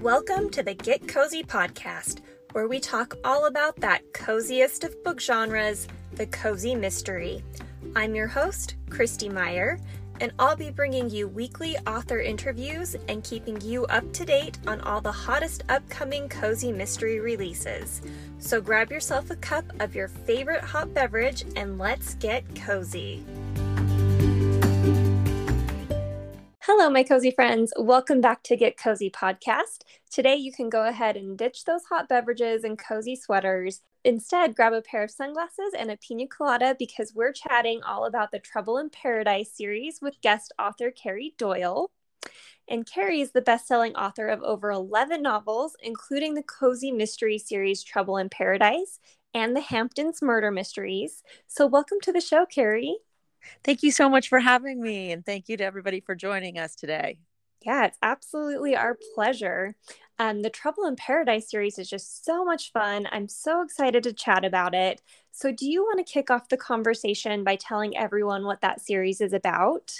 Welcome to the Get Cozy podcast, where we talk all about that coziest of book genres, the cozy mystery. I'm your host, Christy Meyer, and I'll be bringing you weekly author interviews and keeping you up to date on all the hottest upcoming cozy mystery releases. So grab yourself a cup of your favorite hot beverage and let's get cozy. Hello, my cozy friends. Welcome back to Get Cozy podcast. Today, you can go ahead and ditch those hot beverages and cozy sweaters. Instead, grab a pair of sunglasses and a pina colada because we're chatting all about the Trouble in Paradise series with guest author Carrie Doyle. And Carrie is the best selling author of over 11 novels, including the cozy mystery series Trouble in Paradise and the Hamptons Murder Mysteries. So, welcome to the show, Carrie. Thank you so much for having me. And thank you to everybody for joining us today. Yeah, it's absolutely our pleasure. Um, the Trouble in Paradise series is just so much fun. I'm so excited to chat about it. So, do you want to kick off the conversation by telling everyone what that series is about?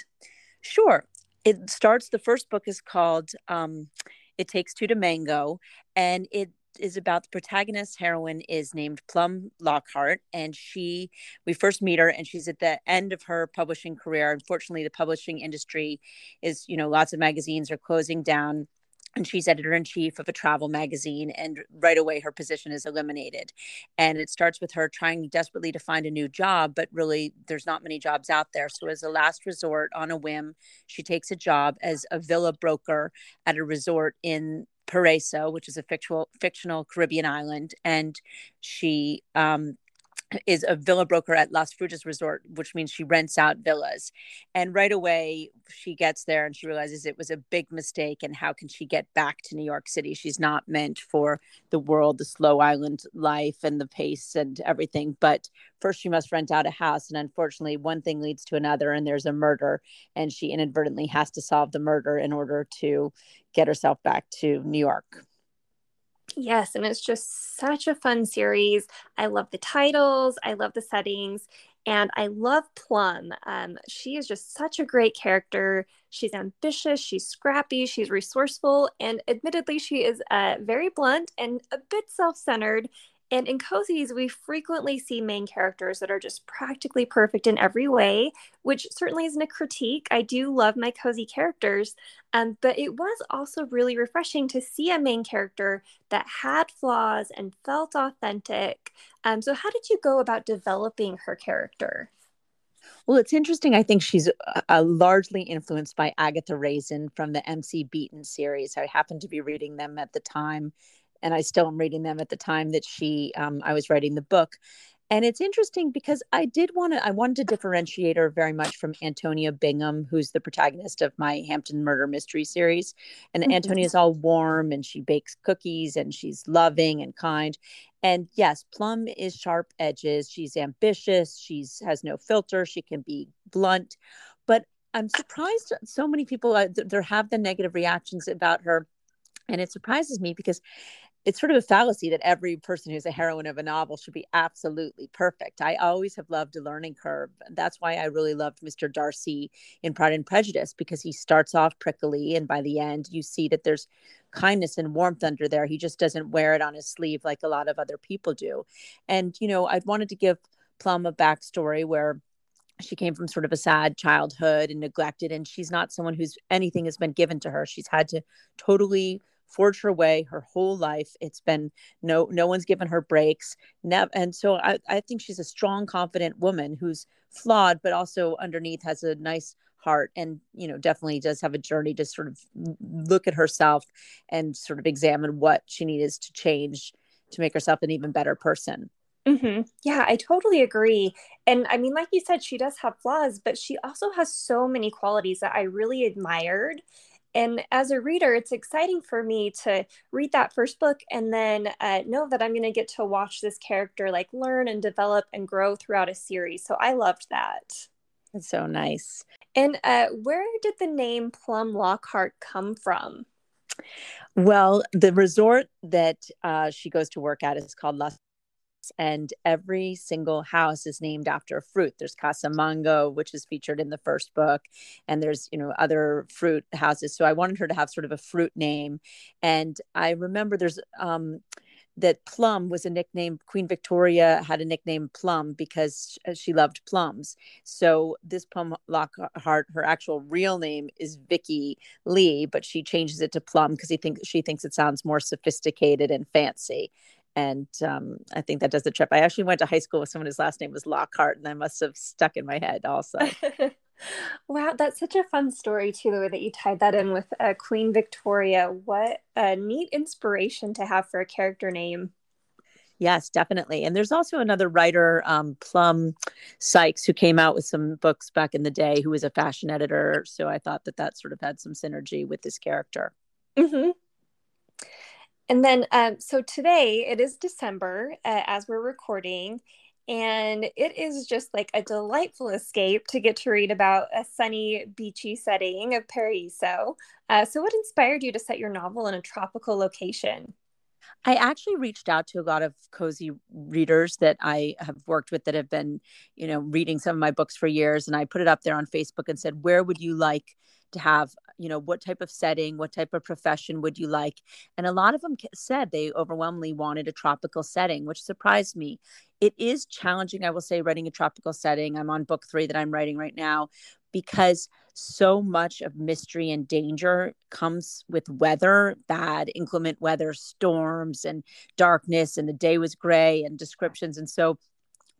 Sure. It starts, the first book is called um, It Takes Two to Mango, and it is about the protagonist heroine is named Plum Lockhart, and she we first meet her, and she's at the end of her publishing career. Unfortunately, the publishing industry is you know lots of magazines are closing down and she's editor in chief of a travel magazine and right away her position is eliminated and it starts with her trying desperately to find a new job but really there's not many jobs out there so as a last resort on a whim she takes a job as a villa broker at a resort in Paraiso, which is a fictional fictional Caribbean island, and she um, is a villa broker at Las Frutas Resort, which means she rents out villas. And right away, she gets there and she realizes it was a big mistake. And how can she get back to New York City? She's not meant for the world, the slow island life, and the pace and everything. But first, she must rent out a house. And unfortunately, one thing leads to another, and there's a murder. And she inadvertently has to solve the murder in order to get herself back to New York. Yes, and it's just such a fun series. I love the titles, I love the settings, and I love Plum. Um, she is just such a great character. She's ambitious, she's scrappy, she's resourceful, and admittedly, she is uh, very blunt and a bit self centered. And in cozies, we frequently see main characters that are just practically perfect in every way, which certainly isn't a critique. I do love my cozy characters, um, but it was also really refreshing to see a main character that had flaws and felt authentic. Um, so, how did you go about developing her character? Well, it's interesting. I think she's uh, largely influenced by Agatha Raisin from the MC Beaton series. I happened to be reading them at the time and I still am reading them at the time that she um, I was writing the book. And it's interesting because I did want to I wanted to differentiate her very much from Antonia Bingham, who's the protagonist of my Hampton Murder Mystery series. And mm-hmm. Antonia is all warm and she bakes cookies and she's loving and kind. And yes, Plum is sharp edges. She's ambitious. She's has no filter. She can be blunt. But I'm surprised so many people uh, there have the negative reactions about her and it surprises me because it's sort of a fallacy that every person who's a heroine of a novel should be absolutely perfect. I always have loved a learning curve. That's why I really loved Mr. Darcy in Pride and Prejudice because he starts off prickly and by the end you see that there's kindness and warmth under there. He just doesn't wear it on his sleeve like a lot of other people do. And you know, I wanted to give Plum a backstory where she came from sort of a sad childhood and neglected and she's not someone who's anything has been given to her she's had to totally forged her way her whole life. It's been no no one's given her breaks. And so I, I think she's a strong, confident woman who's flawed, but also underneath has a nice heart and you know definitely does have a journey to sort of look at herself and sort of examine what she needs to change to make herself an even better person Mm-hmm. Yeah, I totally agree. And I mean, like you said, she does have flaws, but she also has so many qualities that I really admired. And as a reader, it's exciting for me to read that first book and then uh, know that I'm going to get to watch this character like learn and develop and grow throughout a series. So I loved that. It's so nice. And uh, where did the name Plum Lockhart come from? Well, the resort that uh, she goes to work at is called Las and every single house is named after a fruit. There's Casa Mango, which is featured in the first book, and there's you know other fruit houses. So I wanted her to have sort of a fruit name, and I remember there's um, that Plum was a nickname. Queen Victoria had a nickname Plum because uh, she loved plums. So this Plum Lockhart, her actual real name is Vicky Lee, but she changes it to Plum because he thinks she thinks it sounds more sophisticated and fancy. And um, I think that does the trip. I actually went to high school with someone whose last name was Lockhart, and that must have stuck in my head also. wow, that's such a fun story too, the way that you tied that in with uh, Queen Victoria. What a neat inspiration to have for a character name. Yes, definitely. And there's also another writer, um, Plum Sykes, who came out with some books back in the day, who was a fashion editor. So I thought that that sort of had some synergy with this character. Mm-hmm. And then, um, so today it is December uh, as we're recording, and it is just like a delightful escape to get to read about a sunny, beachy setting of Paraíso. Uh, so, what inspired you to set your novel in a tropical location? I actually reached out to a lot of cozy readers that I have worked with that have been, you know, reading some of my books for years. And I put it up there on Facebook and said, Where would you like to have you know what type of setting what type of profession would you like? And a lot of them said they overwhelmingly wanted a tropical setting which surprised me. It is challenging i will say writing a tropical setting. I'm on book three that i'm writing right now because so much of mystery and danger comes with weather bad inclement weather storms and darkness and the day was gray and descriptions. And so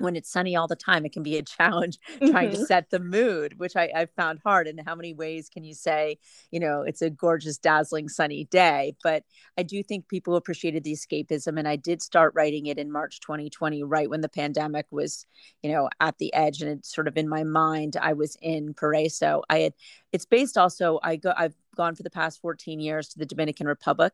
when it's sunny all the time, it can be a challenge trying mm-hmm. to set the mood, which I, I found hard. And how many ways can you say, you know, it's a gorgeous, dazzling, sunny day? But I do think people appreciated the escapism. And I did start writing it in March 2020, right when the pandemic was, you know, at the edge. And it's sort of in my mind, I was in Paraíso. I had, it's based also, I go, I've gone for the past 14 years to the Dominican Republic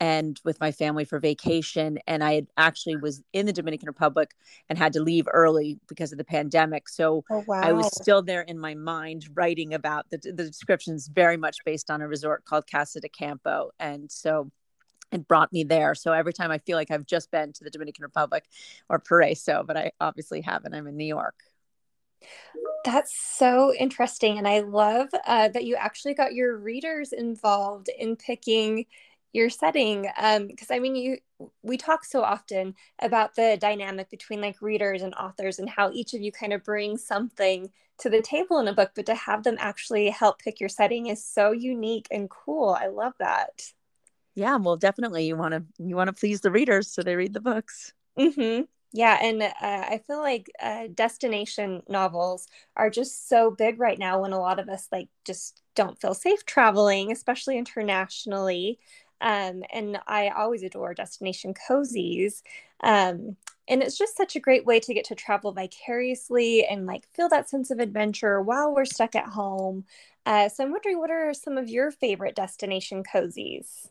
and with my family for vacation. And I had actually was in the Dominican Republic and had to leave early because of the pandemic. So oh, wow. I was still there in my mind writing about the, the descriptions very much based on a resort called Casa de Campo. And so it brought me there. So every time I feel like I've just been to the Dominican Republic or Paraíso, but I obviously haven't. I'm in New York. That's so interesting. And I love uh, that you actually got your readers involved in picking your setting. Because um, I mean, you we talk so often about the dynamic between like readers and authors and how each of you kind of brings something to the table in a book, but to have them actually help pick your setting is so unique and cool. I love that. Yeah, well, definitely you want to you want to please the readers so they read the books. Mm-hmm. Yeah, and uh, I feel like uh, destination novels are just so big right now when a lot of us like just don't feel safe traveling, especially internationally. Um, and I always adore destination cozies. Um, and it's just such a great way to get to travel vicariously and like feel that sense of adventure while we're stuck at home. Uh, so I'm wondering, what are some of your favorite destination cozies?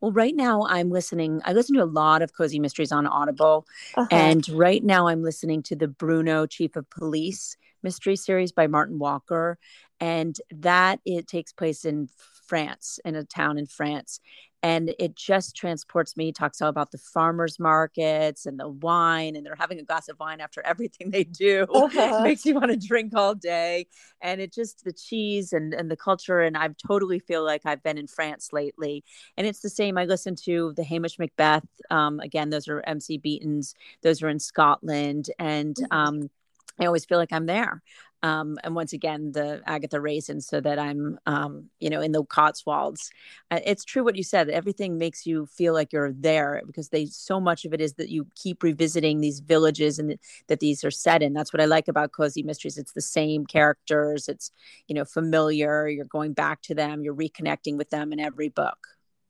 Well, right now I'm listening. I listen to a lot of cozy mysteries on Audible, uh-huh. and right now I'm listening to the Bruno Chief of Police mystery series by Martin Walker, and that it takes place in France, in a town in France, and it just transports me. He talks all about the farmers markets and the wine, and they're having a glass of wine after everything they do. Uh-huh. makes you want to drink all day, and it just the cheese and and the culture. And I totally feel like I've been in France lately, and it's the same. I listen to the Hamish Macbeth. Um, again, those are MC Beaton's. Those are in Scotland, and mm-hmm. um, I always feel like I'm there um, and once again the agatha raisin so that i'm um, you know in the cotswolds. Uh, it's true what you said everything makes you feel like you're there because they so much of it is that you keep revisiting these villages and that these are set in. That's what i like about cozy mysteries. It's the same characters. It's you know familiar. You're going back to them. You're reconnecting with them in every book.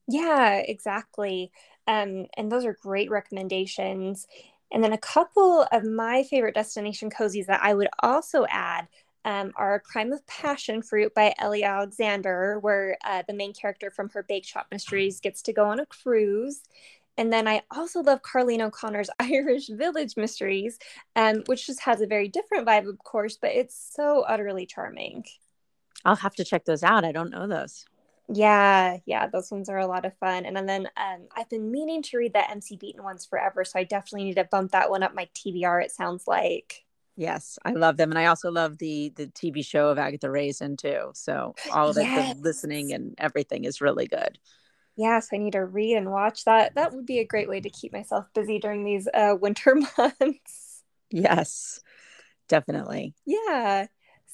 Yeah exactly. Um, and those are great recommendations and then a couple of my favorite destination cozies that I would also add um, are Crime of Passion Fruit by Ellie Alexander, where uh, the main character from her Bake Shop Mysteries gets to go on a cruise. And then I also love Carlene O'Connor's Irish Village Mysteries, um, which just has a very different vibe, of course, but it's so utterly charming. I'll have to check those out. I don't know those. Yeah, yeah, those ones are a lot of fun. And, then um, I've been meaning to read the MC Beaton ones forever, so I definitely need to bump that one up my TBR. It sounds like. Yes, I love them, and I also love the the TV show of Agatha Raisin too. So all of yes. it, the listening and everything is really good. Yes, I need to read and watch that. That would be a great way to keep myself busy during these uh, winter months. Yes, definitely. Yeah.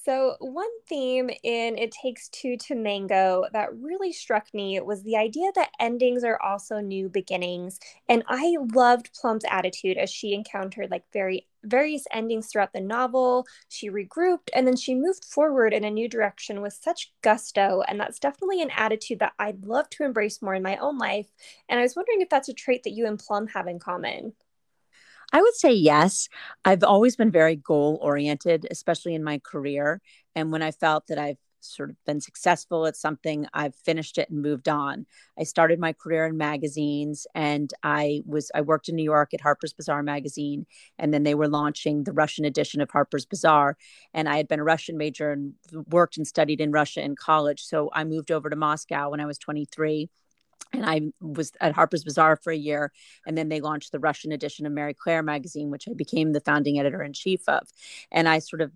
So, one theme in It Takes Two to Mango that really struck me was the idea that endings are also new beginnings. And I loved Plum's attitude as she encountered like very various endings throughout the novel. She regrouped and then she moved forward in a new direction with such gusto. And that's definitely an attitude that I'd love to embrace more in my own life. And I was wondering if that's a trait that you and Plum have in common. I would say yes. I've always been very goal oriented, especially in my career. And when I felt that I've sort of been successful at something, I've finished it and moved on. I started my career in magazines and I was I worked in New York at Harper's Bazaar magazine and then they were launching the Russian edition of Harper's Bazaar and I had been a Russian major and worked and studied in Russia in college. So I moved over to Moscow when I was 23 and I was at Harper's Bazaar for a year, and then they launched the Russian edition of Marie Claire magazine, which I became the founding editor in chief of. And I sort of,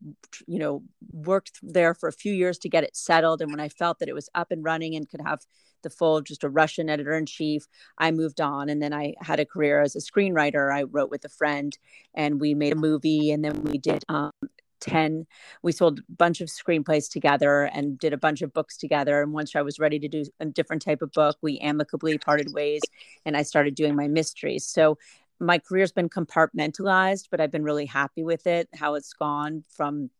you know, worked there for a few years to get it settled. And when I felt that it was up and running and could have the full just a Russian editor in chief, I moved on. And then I had a career as a screenwriter. I wrote with a friend, and we made a movie, and then we did um, 10 we sold a bunch of screenplays together and did a bunch of books together and once i was ready to do a different type of book we amicably parted ways and i started doing my mysteries so my career's been compartmentalized but i've been really happy with it how it's gone from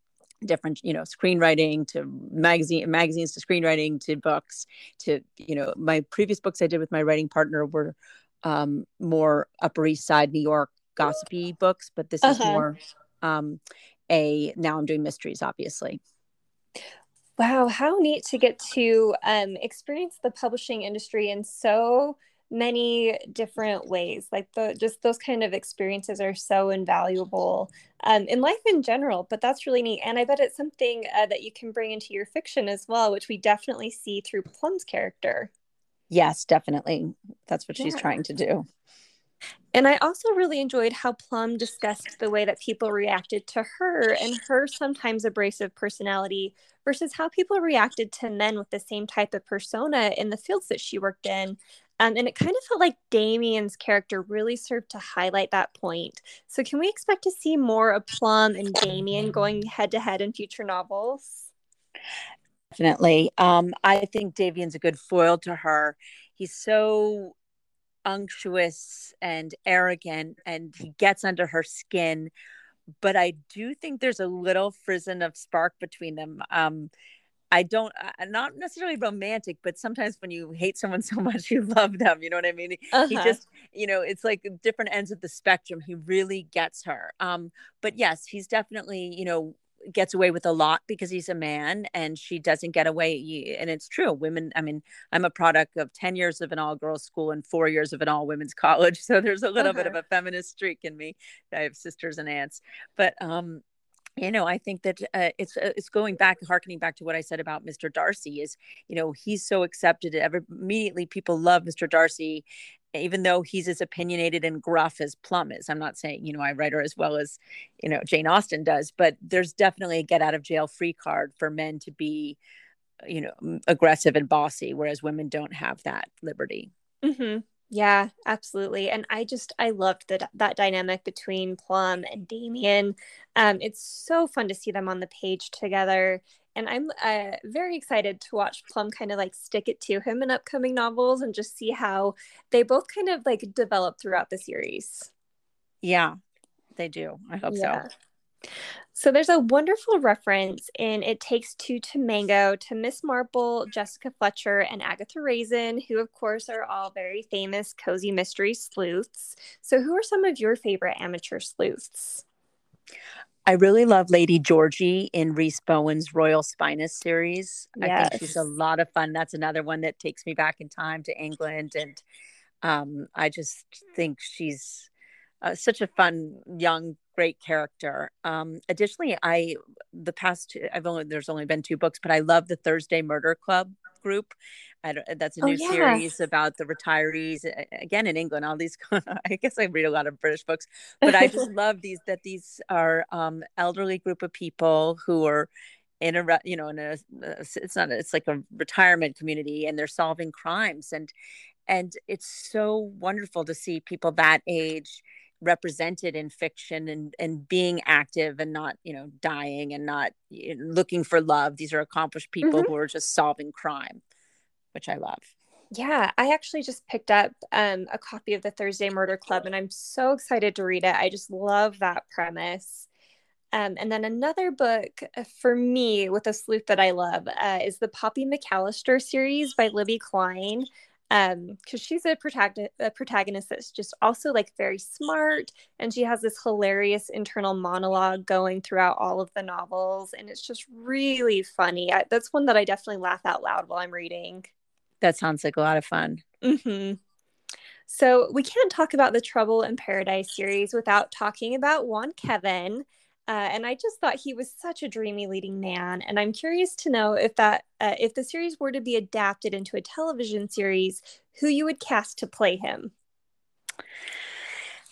different you know screenwriting to magazine magazines to screenwriting to books to you know my previous books i did with my writing partner were um, more upper east side new york gossipy books but this uh-huh. is more um, a now I'm doing mysteries, obviously. Wow, how neat to get to um, experience the publishing industry in so many different ways. Like the just those kind of experiences are so invaluable um, in life in general. But that's really neat, and I bet it's something uh, that you can bring into your fiction as well, which we definitely see through Plum's character. Yes, definitely. That's what yeah. she's trying to do. And I also really enjoyed how Plum discussed the way that people reacted to her and her sometimes abrasive personality versus how people reacted to men with the same type of persona in the fields that she worked in. Um, and it kind of felt like Damien's character really served to highlight that point. So, can we expect to see more of Plum and Damien going head to head in future novels? Definitely. Um, I think Damien's a good foil to her. He's so unctuous and arrogant and he gets under her skin but i do think there's a little frisson of spark between them um i don't uh, not necessarily romantic but sometimes when you hate someone so much you love them you know what i mean uh-huh. he just you know it's like different ends of the spectrum he really gets her um but yes he's definitely you know gets away with a lot because he's a man and she doesn't get away and it's true women i mean i'm a product of 10 years of an all girls school and 4 years of an all women's college so there's a little bit of uh-huh. a feminist streak in me i have sisters and aunts but um you know i think that uh, it's uh, it's going back harkening back to what i said about mr darcy is you know he's so accepted Every, immediately people love mr darcy even though he's as opinionated and gruff as Plum is. I'm not saying, you know, I write her as well as, you know, Jane Austen does, but there's definitely a get out of jail free card for men to be, you know, aggressive and bossy, whereas women don't have that liberty. Mm-hmm. Yeah, absolutely. And I just I loved that that dynamic between Plum and Damien. Um, it's so fun to see them on the page together and I'm uh, very excited to watch Plum kind of like stick it to him in upcoming novels and just see how they both kind of like develop throughout the series. Yeah, they do. I hope yeah. so. So there's a wonderful reference in It Takes Two to Mango to Miss Marple, Jessica Fletcher, and Agatha Raisin, who of course are all very famous cozy mystery sleuths. So who are some of your favorite amateur sleuths? I really love Lady Georgie in Rhys Bowen's Royal Spyness series. Yes. I think she's a lot of fun. That's another one that takes me back in time to England. And um, I just think she's uh, such a fun, young, great character. Um, additionally, I, the past, I've only, there's only been two books, but I love the Thursday Murder Club Group. I don't, that's a oh, new oh, series about the retirees again in England. All these, I guess I read a lot of British books, but I just love these that these are um, elderly group of people who are in a you know in a it's not it's like a retirement community and they're solving crimes and and it's so wonderful to see people that age represented in fiction and and being active and not you know dying and not you know, looking for love. These are accomplished people mm-hmm. who are just solving crime which i love. Yeah i actually just picked up um, a copy of the thursday murder club and i'm so excited to read it. I just love that premise. Um, and then another book uh, for me with a sleuth that I love uh, is the Poppy McAllister series by Libby Klein because um, she's a, protagonist, a protagonist that's just also like very smart and she has this hilarious internal monologue going throughout all of the novels and it's just really funny. I, that's one that i definitely laugh out loud while i'm reading. That sounds like a lot of fun. Mm-hmm. so we can't talk about the trouble in paradise series without talking about juan kevin uh, and I just thought he was such a dreamy leading man. And I'm curious to know if that uh, if the series were to be adapted into a television series, who you would cast to play him.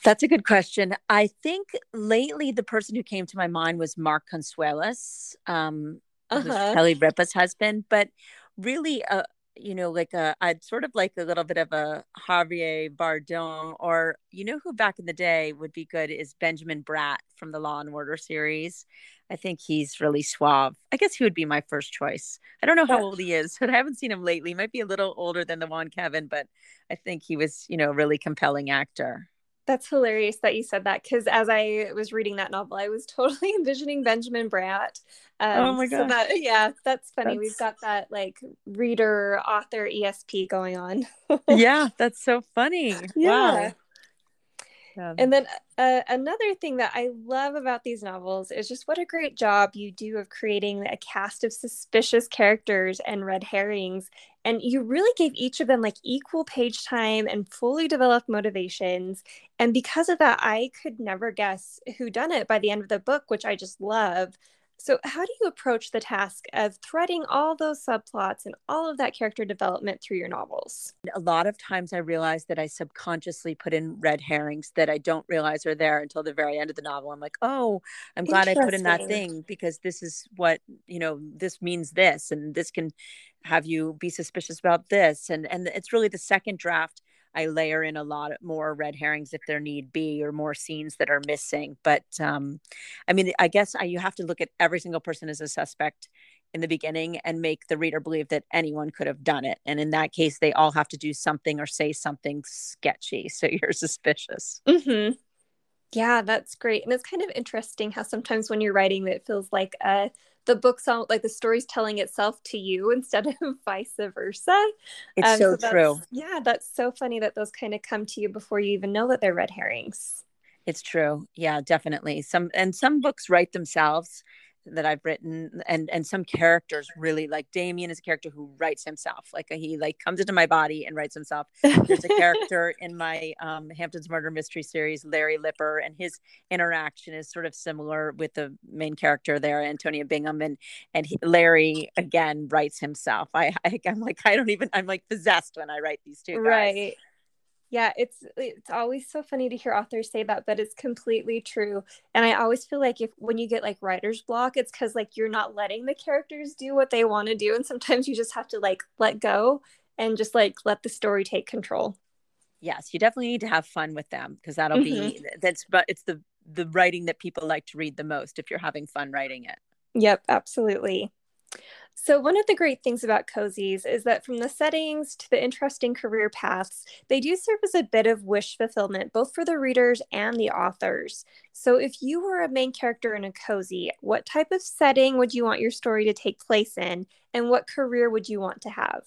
That's a good question. I think lately the person who came to my mind was Mark Consuelos, um, uh-huh. Kelly Ripa's husband. But really, uh, you know, like uh, a, I'd sort of like a little bit of a Javier Bardem, or you know who back in the day would be good is Benjamin Bratt from the Law and Order series. I think he's really suave. I guess he would be my first choice. I don't know how old he is, but I haven't seen him lately. He might be a little older than the Juan Kevin, but I think he was, you know, a really compelling actor. That's hilarious that you said that because as I was reading that novel, I was totally envisioning Benjamin Bratt. Um, oh my god! So that, yeah, that's funny. That's... We've got that like reader author ESP going on. yeah, that's so funny. Yeah. Wow. Yeah. And then uh, another thing that I love about these novels is just what a great job you do of creating a cast of suspicious characters and red herrings. And you really gave each of them like equal page time and fully developed motivations. And because of that, I could never guess who done it by the end of the book, which I just love. So, how do you approach the task of threading all those subplots and all of that character development through your novels? A lot of times I realize that I subconsciously put in red herrings that I don't realize are there until the very end of the novel. I'm like, oh, I'm glad I put in that thing because this is what, you know, this means this, and this can have you be suspicious about this. And and it's really the second draft I layer in a lot more red herrings if there need be, or more scenes that are missing. But um, I mean, I guess I, you have to look at every single person as a suspect in the beginning and make the reader believe that anyone could have done it. And in that case, they all have to do something or say something sketchy, so you're suspicious. Mm-hmm. Yeah, that's great. And it's kind of interesting how sometimes when you're writing, it feels like a the book's on like the story's telling itself to you instead of vice versa. It's um, so, so true. Yeah, that's so funny that those kind of come to you before you even know that they're red herrings. It's true. Yeah, definitely. Some and some books write themselves that I've written and and some characters really like Damien is a character who writes himself like he like comes into my body and writes himself. There's a character in my um, Hampton's murder mystery series Larry Lipper and his interaction is sort of similar with the main character there Antonia Bingham and and he, Larry again writes himself. I, I I'm like I don't even I'm like possessed when I write these two guys. right yeah it's it's always so funny to hear authors say that but it's completely true and i always feel like if when you get like writer's block it's because like you're not letting the characters do what they want to do and sometimes you just have to like let go and just like let the story take control. Yes you definitely need to have fun with them because that'll mm-hmm. be that's but it's the the writing that people like to read the most if you're having fun writing it. Yep absolutely so, one of the great things about cozies is that from the settings to the interesting career paths, they do serve as a bit of wish fulfillment, both for the readers and the authors. So, if you were a main character in a cozy, what type of setting would you want your story to take place in, and what career would you want to have?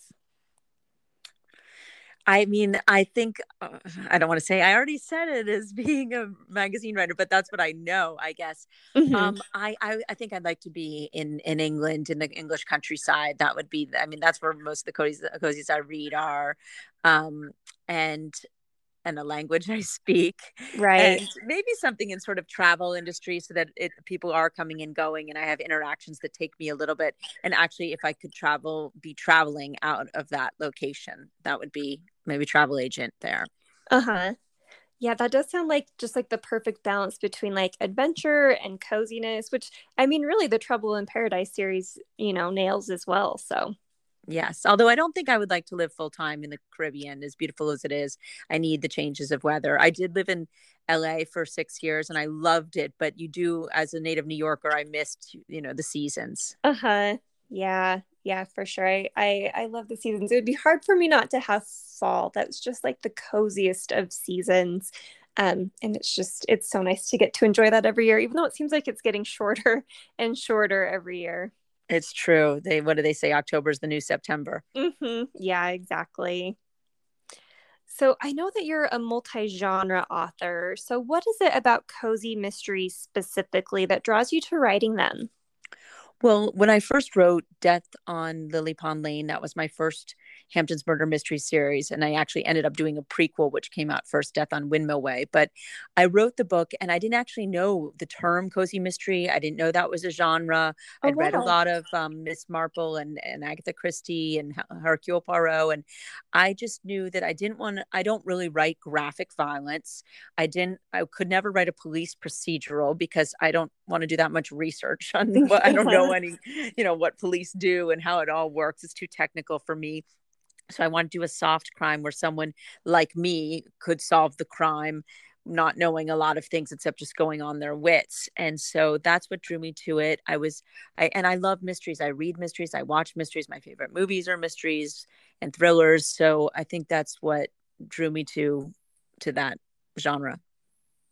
I mean, I think uh, I don't want to say I already said it as being a magazine writer, but that's what I know. I guess mm-hmm. um, I, I, I think I'd like to be in in England in the English countryside. That would be. I mean, that's where most of the cozies, cozies I read are, um, and and a language I speak. Right. And maybe something in sort of travel industry so that it, people are coming and going and I have interactions that take me a little bit. And actually, if I could travel, be traveling out of that location, that would be maybe travel agent there. Uh huh. Yeah, that does sound like just like the perfect balance between like adventure and coziness, which I mean, really, the Trouble in Paradise series, you know, nails as well. So, Yes, although I don't think I would like to live full time in the Caribbean, as beautiful as it is. I need the changes of weather. I did live in LA for six years and I loved it, but you do, as a native New Yorker, I missed, you know, the seasons. Uh huh. Yeah, yeah, for sure. I, I I love the seasons. It would be hard for me not to have fall. That's just like the coziest of seasons. Um, and it's just it's so nice to get to enjoy that every year, even though it seems like it's getting shorter and shorter every year. It's true. They what do they say? October is the new September. Mm-hmm. Yeah, exactly. So I know that you're a multi-genre author. So what is it about cozy mysteries specifically that draws you to writing them? Well, when I first wrote Death on Lily Pond Lane, that was my first Hamptons Murder Mystery series. And I actually ended up doing a prequel, which came out first, Death on Windmill Way. But I wrote the book and I didn't actually know the term cozy mystery. I didn't know that was a genre. Oh, I'd wow. read a lot of um, Miss Marple and, and Agatha Christie and Hercule Poirot. And I just knew that I didn't want to, I don't really write graphic violence. I didn't, I could never write a police procedural because I don't want to do that much research on what I don't know any, you know, what police do and how it all works. It's too technical for me. So I want to do a soft crime where someone like me could solve the crime, not knowing a lot of things except just going on their wits. And so that's what drew me to it. I was, I, and I love mysteries. I read mysteries. I watch mysteries. My favorite movies are mysteries and thrillers. So I think that's what drew me to, to that genre.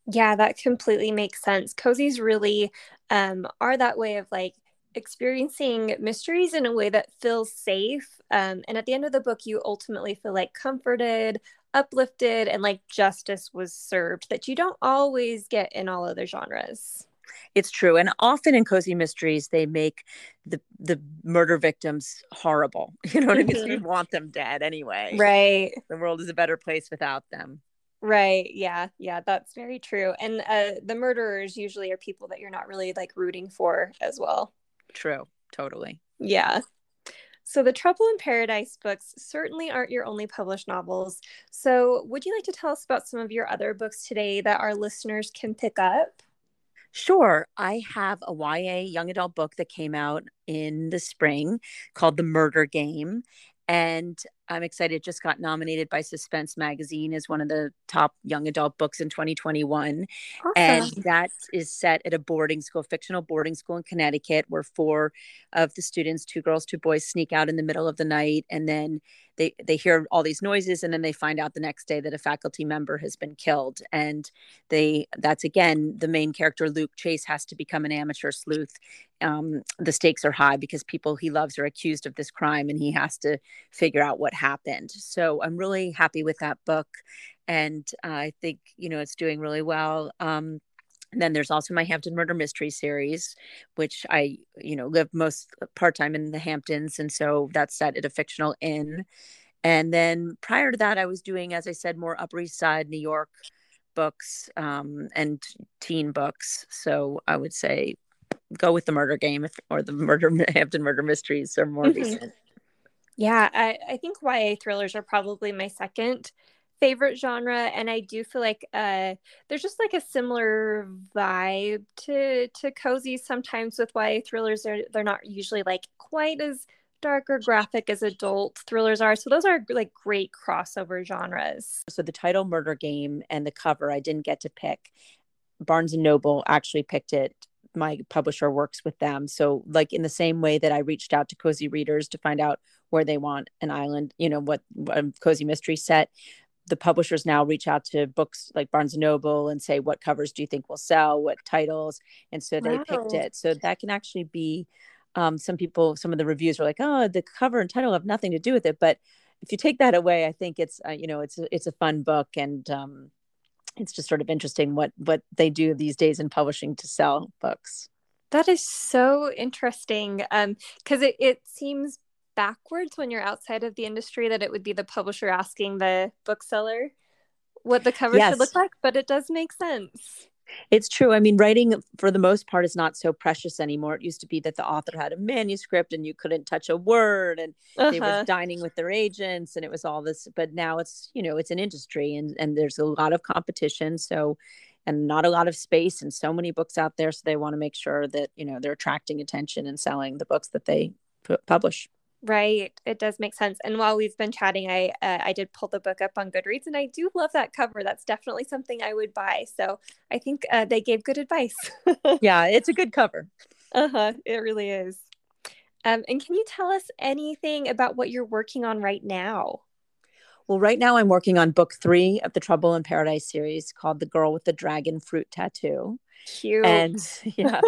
Yeah, that completely makes sense. Cozies really um, are that way of like experiencing mysteries in a way that feels safe. Um, and at the end of the book, you ultimately feel like comforted, uplifted, and like justice was served that you don't always get in all other genres. It's true, and often in cozy mysteries, they make the the murder victims horrible. You know what mm-hmm. I mean? you want them dead anyway. Right. The world is a better place without them. Right. Yeah. Yeah. That's very true. And uh, the murderers usually are people that you're not really like rooting for as well. True. Totally. Yeah. So, the Trouble in Paradise books certainly aren't your only published novels. So, would you like to tell us about some of your other books today that our listeners can pick up? Sure. I have a YA young adult book that came out in the spring called The Murder Game. And I'm excited. It just got nominated by Suspense Magazine as one of the top young adult books in 2021. Awesome. And that is set at a boarding school, fictional boarding school in Connecticut, where four of the students, two girls, two boys, sneak out in the middle of the night. And then they, they hear all these noises. And then they find out the next day that a faculty member has been killed. And they, that's again, the main character, Luke Chase, has to become an amateur sleuth. Um, the stakes are high because people he loves are accused of this crime and he has to figure out what happened. So I'm really happy with that book. And uh, I think, you know, it's doing really well. Um, and then there's also my Hampton Murder Mystery series, which I, you know, live most part time in the Hamptons. And so that's set at a fictional inn. And then prior to that, I was doing, as I said, more Upper East Side, New York books um, and teen books. So I would say go with the murder game if, or the murder Hampton Murder Mysteries are more mm-hmm. recent. Yeah, I, I think YA thrillers are probably my second favorite genre and i do feel like uh there's just like a similar vibe to to cozy sometimes with ya thrillers. They're, they're not usually like quite as dark or graphic as adult thrillers are. So those are like great crossover genres. So the title murder game and the cover i didn't get to pick. Barnes and noble actually picked it. My publisher works with them. So, like in the same way that I reached out to cozy readers to find out where they want an island, you know, what, what cozy mystery set, the publishers now reach out to books like Barnes and Noble and say, what covers do you think will sell? What titles? And so they wow. picked it. So that can actually be um, some people, some of the reviews were like, oh, the cover and title have nothing to do with it. But if you take that away, I think it's, uh, you know, it's, it's a fun book and, um, it's just sort of interesting what what they do these days in publishing to sell books that is so interesting um because it, it seems backwards when you're outside of the industry that it would be the publisher asking the bookseller what the cover yes. should look like, but it does make sense. It's true. I mean, writing for the most part is not so precious anymore. It used to be that the author had a manuscript and you couldn't touch a word and uh-huh. they were uh-huh. dining with their agents and it was all this. But now it's, you know, it's an industry and, and there's a lot of competition. So, and not a lot of space and so many books out there. So they want to make sure that, you know, they're attracting attention and selling the books that they publish. Right. It does make sense. And while we've been chatting, I uh, I did pull the book up on Goodreads, and I do love that cover. That's definitely something I would buy. So I think uh, they gave good advice. yeah, it's a good cover. Uh huh. It really is. Um, and can you tell us anything about what you're working on right now? Well, right now I'm working on book three of the Trouble in Paradise series called The Girl with the Dragon Fruit Tattoo. Cute. And yeah,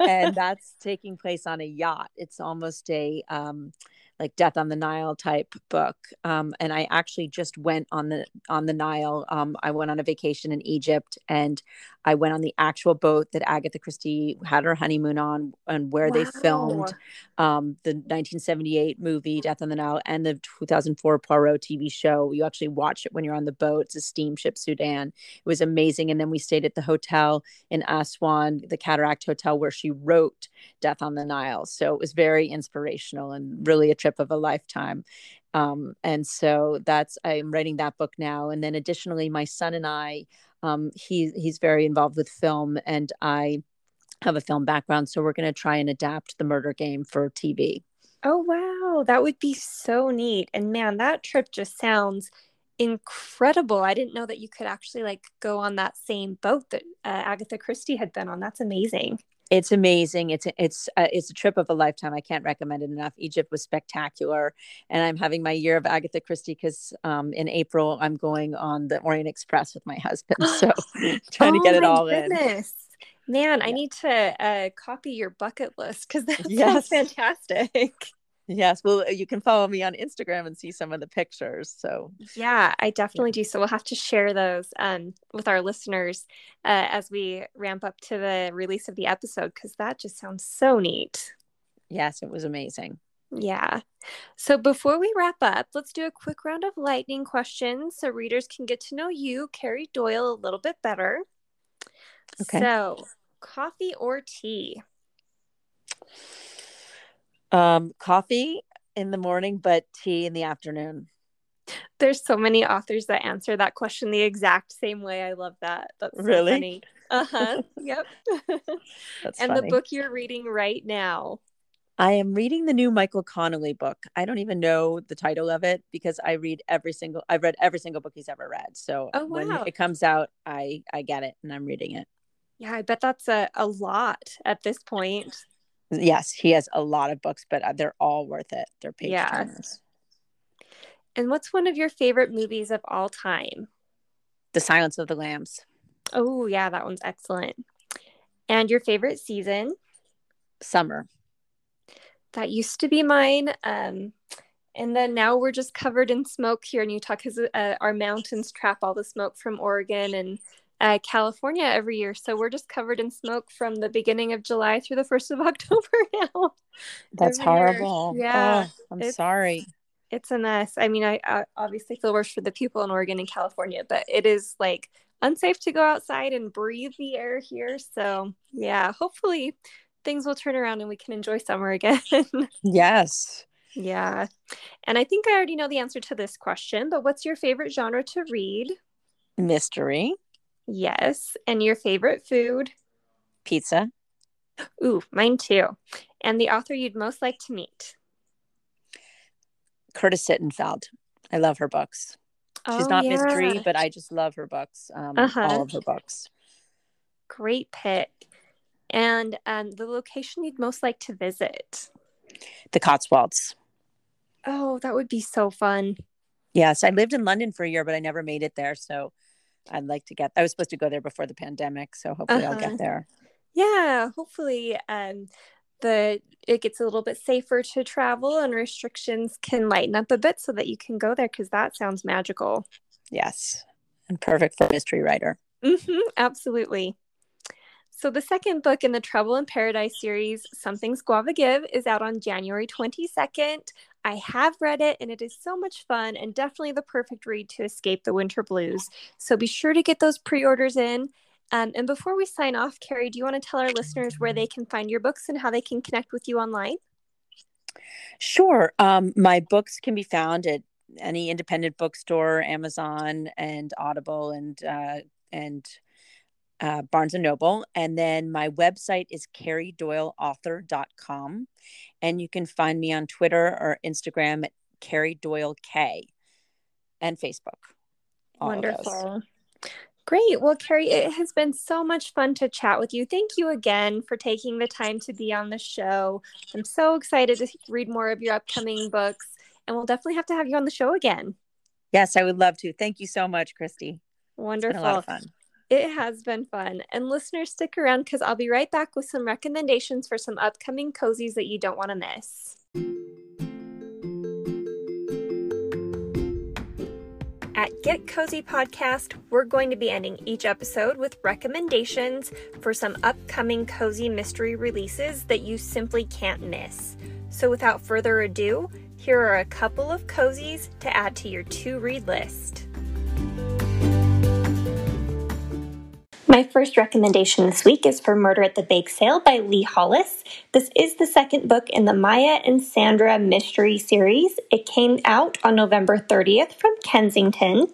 and that's taking place on a yacht. It's almost a um like Death on the Nile type book. Um, and I actually just went on the on the Nile. Um, I went on a vacation in Egypt, and I went on the actual boat that Agatha Christie had her honeymoon on, and where wow. they filmed um, the 1978 movie Death on the Nile and the 2004 Poirot TV show. You actually watch it when you're on the boat. It's a steamship Sudan. It was amazing. And then we stayed at the hotel in Aswan, the Cataract Hotel, where she wrote Death on the Nile. So it was very inspirational and really a trip of a lifetime. Um, and so that's I'm writing that book now. And then additionally, my son and I, um, he he's very involved with film, and I have a film background, so we're going to try and adapt the Murder Game for TV. Oh wow, that would be so neat! And man, that trip just sounds incredible. I didn't know that you could actually like go on that same boat that uh, Agatha Christie had been on. That's amazing. It's amazing. It's it's uh, it's a trip of a lifetime. I can't recommend it enough. Egypt was spectacular, and I'm having my year of Agatha Christie because um, in April I'm going on the Orient Express with my husband. So trying oh, to get it all goodness. in. Man, yeah. I need to uh, copy your bucket list because that's yes. fantastic. Yes, well, you can follow me on Instagram and see some of the pictures. So, yeah, I definitely do. So, we'll have to share those um, with our listeners uh, as we ramp up to the release of the episode because that just sounds so neat. Yes, it was amazing. Yeah. So, before we wrap up, let's do a quick round of lightning questions so readers can get to know you, Carrie Doyle, a little bit better. Okay. So, coffee or tea? Um, coffee in the morning, but tea in the afternoon. There's so many authors that answer that question the exact same way. I love that. That's so really funny. Uh huh. yep. That's and funny. the book you're reading right now. I am reading the new Michael Connelly book. I don't even know the title of it because I read every single I've read every single book he's ever read. So oh, wow. when it comes out, I I get it and I'm reading it. Yeah, I bet that's a, a lot at this point. Yes, he has a lot of books, but uh, they're all worth it. They're page turners. And what's one of your favorite movies of all time? The Silence of the Lambs. Oh, yeah, that one's excellent. And your favorite season? Summer. That used to be mine. Um, and then now we're just covered in smoke here in Utah because uh, our mountains trap all the smoke from Oregon and uh, California every year. So we're just covered in smoke from the beginning of July through the 1st of October now. That's horrible. Year. Yeah. Oh, I'm it's, sorry. It's a mess. I mean, I, I obviously feel worse for the people in Oregon and California, but it is like unsafe to go outside and breathe the air here. So, yeah, hopefully things will turn around and we can enjoy summer again. yes. Yeah. And I think I already know the answer to this question, but what's your favorite genre to read? Mystery. Yes. And your favorite food? Pizza. Ooh, mine too. And the author you'd most like to meet? Curtis Sittenfeld. I love her books. She's oh, not yeah. mystery, but I just love her books. Um, uh-huh. All of her books. Great pick. And um, the location you'd most like to visit? The Cotswolds. Oh, that would be so fun. Yes, I lived in London for a year, but I never made it there. So I'd like to get. I was supposed to go there before the pandemic, so hopefully uh-huh. I'll get uh-huh. there. Yeah, hopefully um the it gets a little bit safer to travel and restrictions can lighten up a bit so that you can go there because that sounds magical. Yes, and perfect for a mystery writer. Mm-hmm, absolutely. So, the second book in the Trouble in Paradise series, Something's Guava Give, is out on January 22nd. I have read it and it is so much fun and definitely the perfect read to escape the winter blues. So, be sure to get those pre orders in. Um, and before we sign off, Carrie, do you want to tell our listeners where they can find your books and how they can connect with you online? Sure. Um, my books can be found at any independent bookstore, Amazon, and Audible, and uh, and uh, Barnes and Noble. And then my website is carriedoyleauthor.com. And you can find me on Twitter or Instagram at Carrie Doyle K and Facebook. Wonderful. Great. Well, Carrie, it has been so much fun to chat with you. Thank you again for taking the time to be on the show. I'm so excited to read more of your upcoming books, and we'll definitely have to have you on the show again. Yes, I would love to. Thank you so much, Christy. Wonderful. a lot of fun. It has been fun. And listeners, stick around because I'll be right back with some recommendations for some upcoming cozies that you don't want to miss. At Get Cozy Podcast, we're going to be ending each episode with recommendations for some upcoming cozy mystery releases that you simply can't miss. So, without further ado, here are a couple of cozies to add to your to read list. My first recommendation this week is for Murder at the Bake Sale by Lee Hollis. This is the second book in the Maya and Sandra mystery series. It came out on November 30th from Kensington.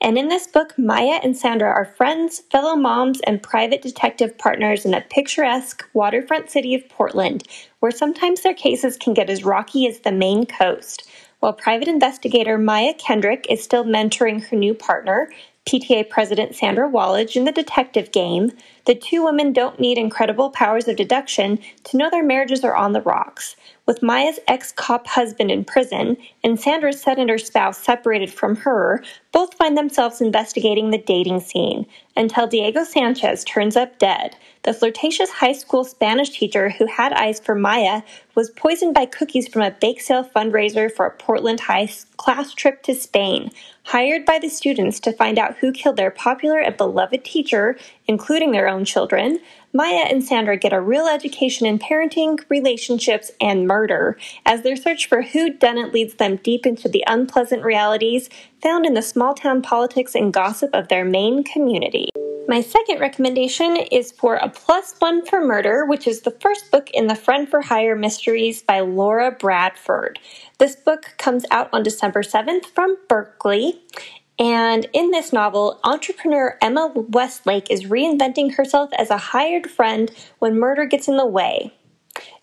And in this book, Maya and Sandra are friends, fellow moms, and private detective partners in a picturesque waterfront city of Portland, where sometimes their cases can get as rocky as the Maine coast. While private investigator Maya Kendrick is still mentoring her new partner, PTA President Sandra Wallage in the detective game, the two women don't need incredible powers of deduction to know their marriages are on the rocks. With Maya's ex cop husband in prison and Sandra's senator spouse separated from her, both find themselves investigating the dating scene until Diego Sanchez turns up dead. The flirtatious high school Spanish teacher who had eyes for Maya was poisoned by cookies from a bake sale fundraiser for a Portland High class trip to Spain. Hired by the students to find out who killed their popular and beloved teacher, including their own children, Maya and Sandra get a real education in parenting, relationships, and murder as their search for who done it leads them deep into the unpleasant realities found in the small town politics and gossip of their Maine community. My second recommendation is for A Plus One for Murder, which is the first book in the Friend for Hire Mysteries by Laura Bradford. This book comes out on December 7th from Berkley. And in this novel, entrepreneur Emma Westlake is reinventing herself as a hired friend when murder gets in the way.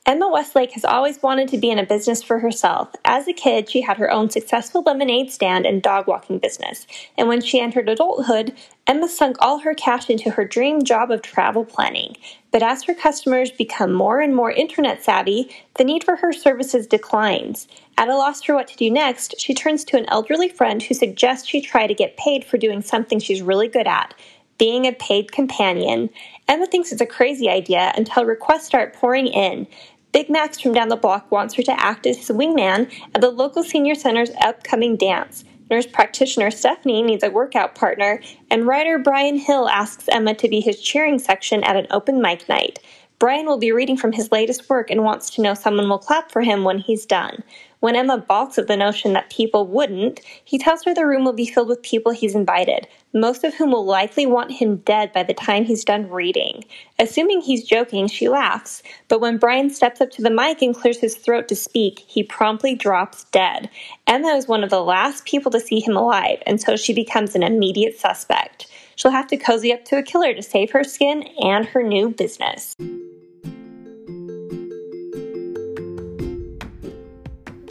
Emma Westlake has always wanted to be in a business for herself. As a kid, she had her own successful lemonade stand and dog walking business. And when she entered adulthood, Emma sunk all her cash into her dream job of travel planning. But as her customers become more and more internet savvy, the need for her services declines. At a loss for what to do next, she turns to an elderly friend who suggests she try to get paid for doing something she's really good at being a paid companion. Emma thinks it's a crazy idea until requests start pouring in. Big Max from down the block wants her to act as wingman at the local senior center's upcoming dance. Nurse practitioner Stephanie needs a workout partner, and writer Brian Hill asks Emma to be his cheering section at an open mic night. Brian will be reading from his latest work and wants to know someone will clap for him when he's done. When Emma balks at the notion that people wouldn't, he tells her the room will be filled with people he's invited, most of whom will likely want him dead by the time he's done reading. Assuming he's joking, she laughs, but when Brian steps up to the mic and clears his throat to speak, he promptly drops dead. Emma is one of the last people to see him alive, and so she becomes an immediate suspect. She'll have to cozy up to a killer to save her skin and her new business.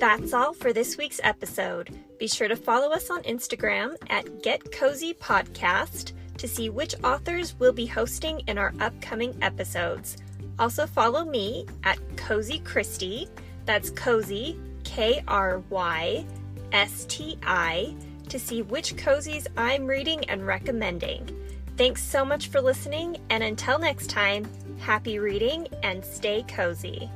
That's all for this week's episode. Be sure to follow us on Instagram at Get Cozy Podcast to see which authors we'll be hosting in our upcoming episodes. Also follow me at Cozy Krysti. That's Cozy, K R Y S T I, to see which cozies I'm reading and recommending. Thanks so much for listening, and until next time, happy reading and stay cozy.